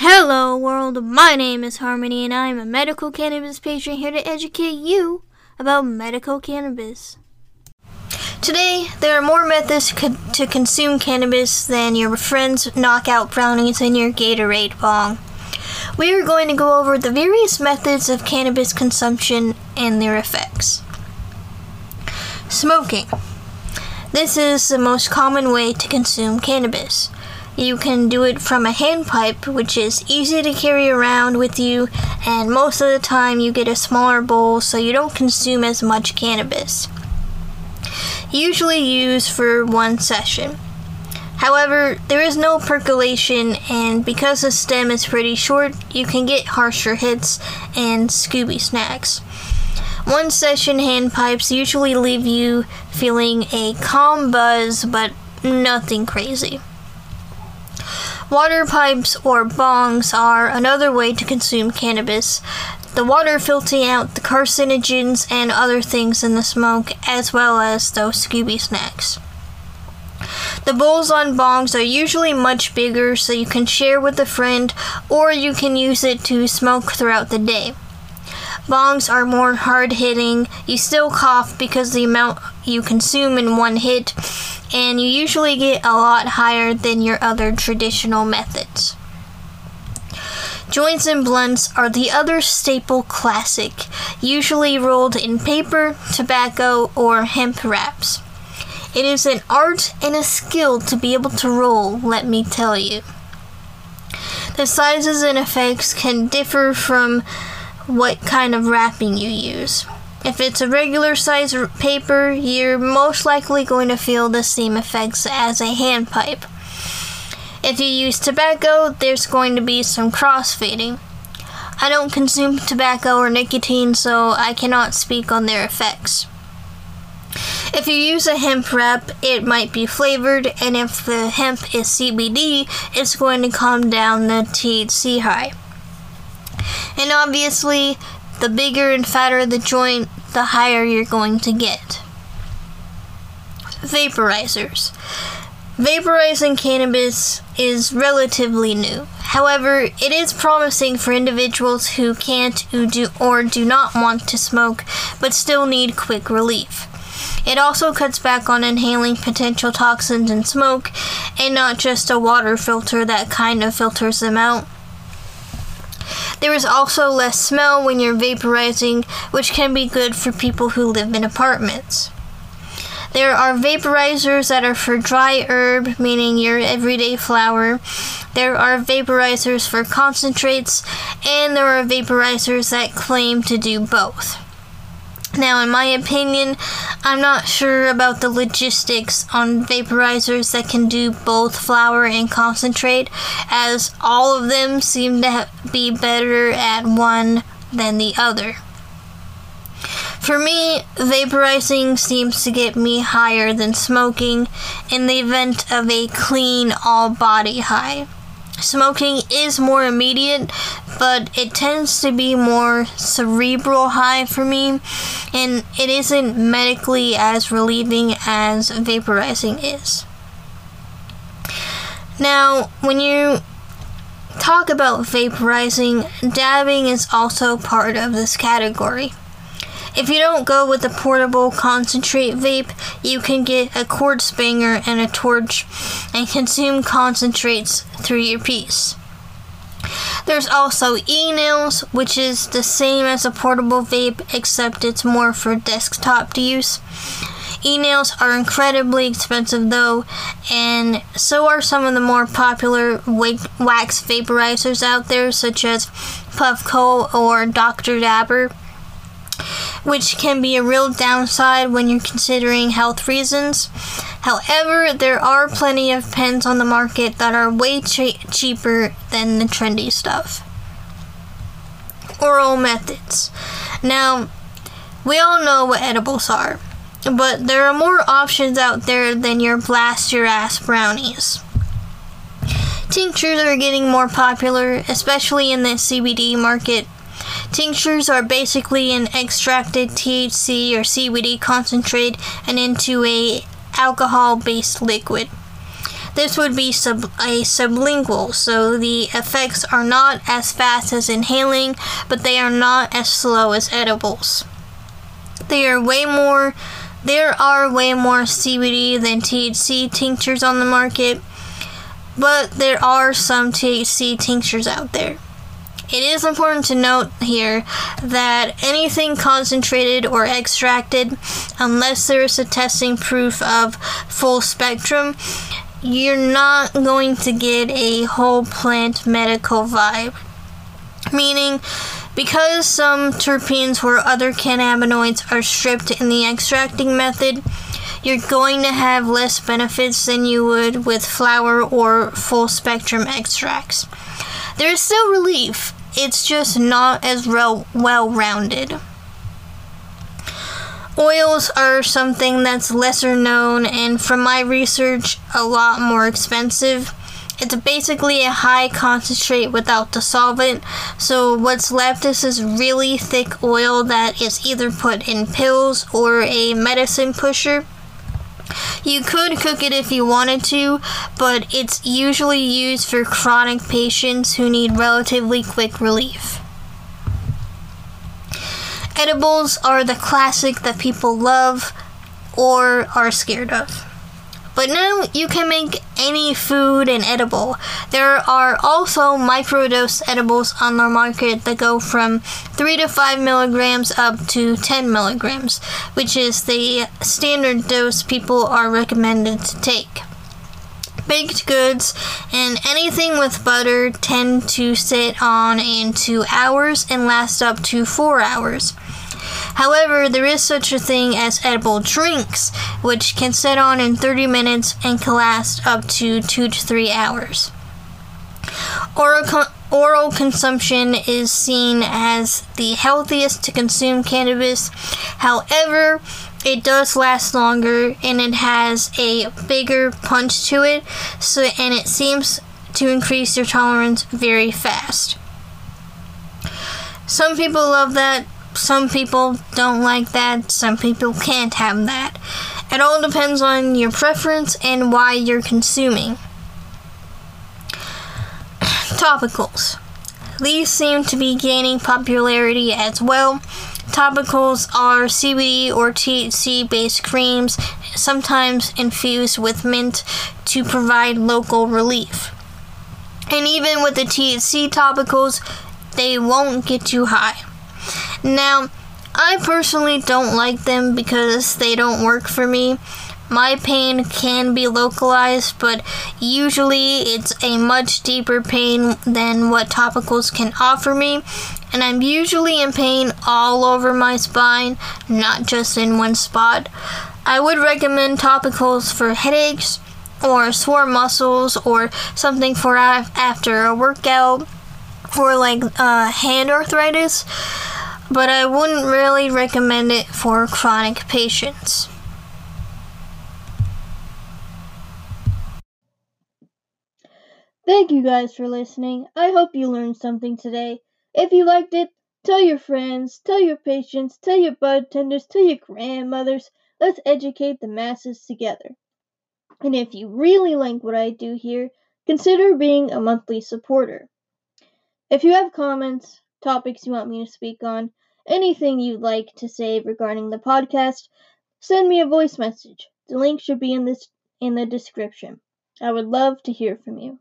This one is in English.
Hello, world. My name is Harmony, and I am a medical cannabis patient here to educate you about medical cannabis. Today, there are more methods co- to consume cannabis than your friends' knockout brownies and your Gatorade bong. We are going to go over the various methods of cannabis consumption and their effects. Smoking. This is the most common way to consume cannabis. You can do it from a handpipe, which is easy to carry around with you, and most of the time you get a smaller bowl so you don't consume as much cannabis. Usually used for one session. However, there is no percolation, and because the stem is pretty short, you can get harsher hits and Scooby snacks. One session handpipes usually leave you feeling a calm buzz, but nothing crazy. Water pipes or bongs are another way to consume cannabis. The water filtering out the carcinogens and other things in the smoke, as well as those Scooby snacks. The bowls on bongs are usually much bigger, so you can share with a friend or you can use it to smoke throughout the day. Bongs are more hard hitting. You still cough because the amount you consume in one hit, and you usually get a lot higher than your other traditional methods. Joints and blunts are the other staple classic, usually rolled in paper, tobacco, or hemp wraps. It is an art and a skill to be able to roll, let me tell you. The sizes and effects can differ from what kind of wrapping you use. If it's a regular size paper, you're most likely going to feel the same effects as a handpipe. If you use tobacco, there's going to be some crossfading. I don't consume tobacco or nicotine, so I cannot speak on their effects. If you use a hemp wrap, it might be flavored, and if the hemp is CBD, it's going to calm down the THC high. And obviously, the bigger and fatter the joint, the higher you're going to get. Vaporizers. Vaporizing cannabis is relatively new. However, it is promising for individuals who can't who do, or do not want to smoke but still need quick relief. It also cuts back on inhaling potential toxins in smoke and not just a water filter that kind of filters them out. There is also less smell when you're vaporizing, which can be good for people who live in apartments. There are vaporizers that are for dry herb, meaning your everyday flower. There are vaporizers for concentrates, and there are vaporizers that claim to do both. Now, in my opinion, I'm not sure about the logistics on vaporizers that can do both flower and concentrate, as all of them seem to be better at one than the other. For me, vaporizing seems to get me higher than smoking in the event of a clean all body high. Smoking is more immediate, but it tends to be more cerebral high for me, and it isn't medically as relieving as vaporizing is. Now, when you talk about vaporizing, dabbing is also part of this category. If you don't go with a portable concentrate vape, you can get a quartz banger and a torch and consume concentrates through your piece. There's also e-nails, which is the same as a portable vape except it's more for desktop use. E-nails are incredibly expensive though, and so are some of the more popular wax vaporizers out there such as Puffco or Dr. Dabber which can be a real downside when you're considering health reasons. However, there are plenty of pens on the market that are way che- cheaper than the trendy stuff. Oral methods. Now, we all know what edibles are, but there are more options out there than your blast your ass brownies. Tinctures are getting more popular, especially in the CBD market. Tinctures are basically an extracted THC or CBD concentrate and into a alcohol-based liquid. This would be sub- a sublingual, so the effects are not as fast as inhaling, but they are not as slow as edibles. They are way more there are way more CBD than THC tinctures on the market, but there are some THC tinctures out there. It is important to note here that anything concentrated or extracted, unless there is a testing proof of full spectrum, you're not going to get a whole plant medical vibe. Meaning, because some terpenes or other cannabinoids are stripped in the extracting method, you're going to have less benefits than you would with flower or full spectrum extracts. There is still relief, it's just not as well rounded. Oils are something that's lesser known and, from my research, a lot more expensive. It's basically a high concentrate without the solvent, so what's left is this really thick oil that is either put in pills or a medicine pusher. You could cook it if you wanted to, but it's usually used for chronic patients who need relatively quick relief. Edibles are the classic that people love or are scared of. But now you can make any food an edible. There are also microdose edibles on the market that go from 3 to 5 milligrams up to 10 milligrams, which is the standard dose people are recommended to take. Baked goods and anything with butter tend to sit on in 2 hours and last up to 4 hours. However, there is such a thing as edible drinks, which can sit on in 30 minutes and can last up to 2 to 3 hours. Oral, con- oral consumption is seen as the healthiest to consume cannabis. However, it does last longer and it has a bigger punch to it, so and it seems to increase your tolerance very fast. Some people love that, some people don't like that, some people can't have that. It all depends on your preference and why you're consuming. Topicals. These seem to be gaining popularity as well. Topicals are CBD or THC based creams, sometimes infused with mint to provide local relief. And even with the THC topicals, they won't get too high. Now, I personally don't like them because they don't work for me. My pain can be localized, but usually it's a much deeper pain than what topicals can offer me, and I'm usually in pain all over my spine, not just in one spot. I would recommend topicals for headaches or sore muscles or something for after a workout for like uh, hand arthritis but I wouldn't really recommend it for chronic patients. Thank you guys for listening. I hope you learned something today. If you liked it, tell your friends, tell your patients, tell your bartenders, tell your grandmothers. Let's educate the masses together. And if you really like what I do here, consider being a monthly supporter. If you have comments, topics you want me to speak on, anything you'd like to say regarding the podcast, send me a voice message. The link should be in this in the description. I would love to hear from you.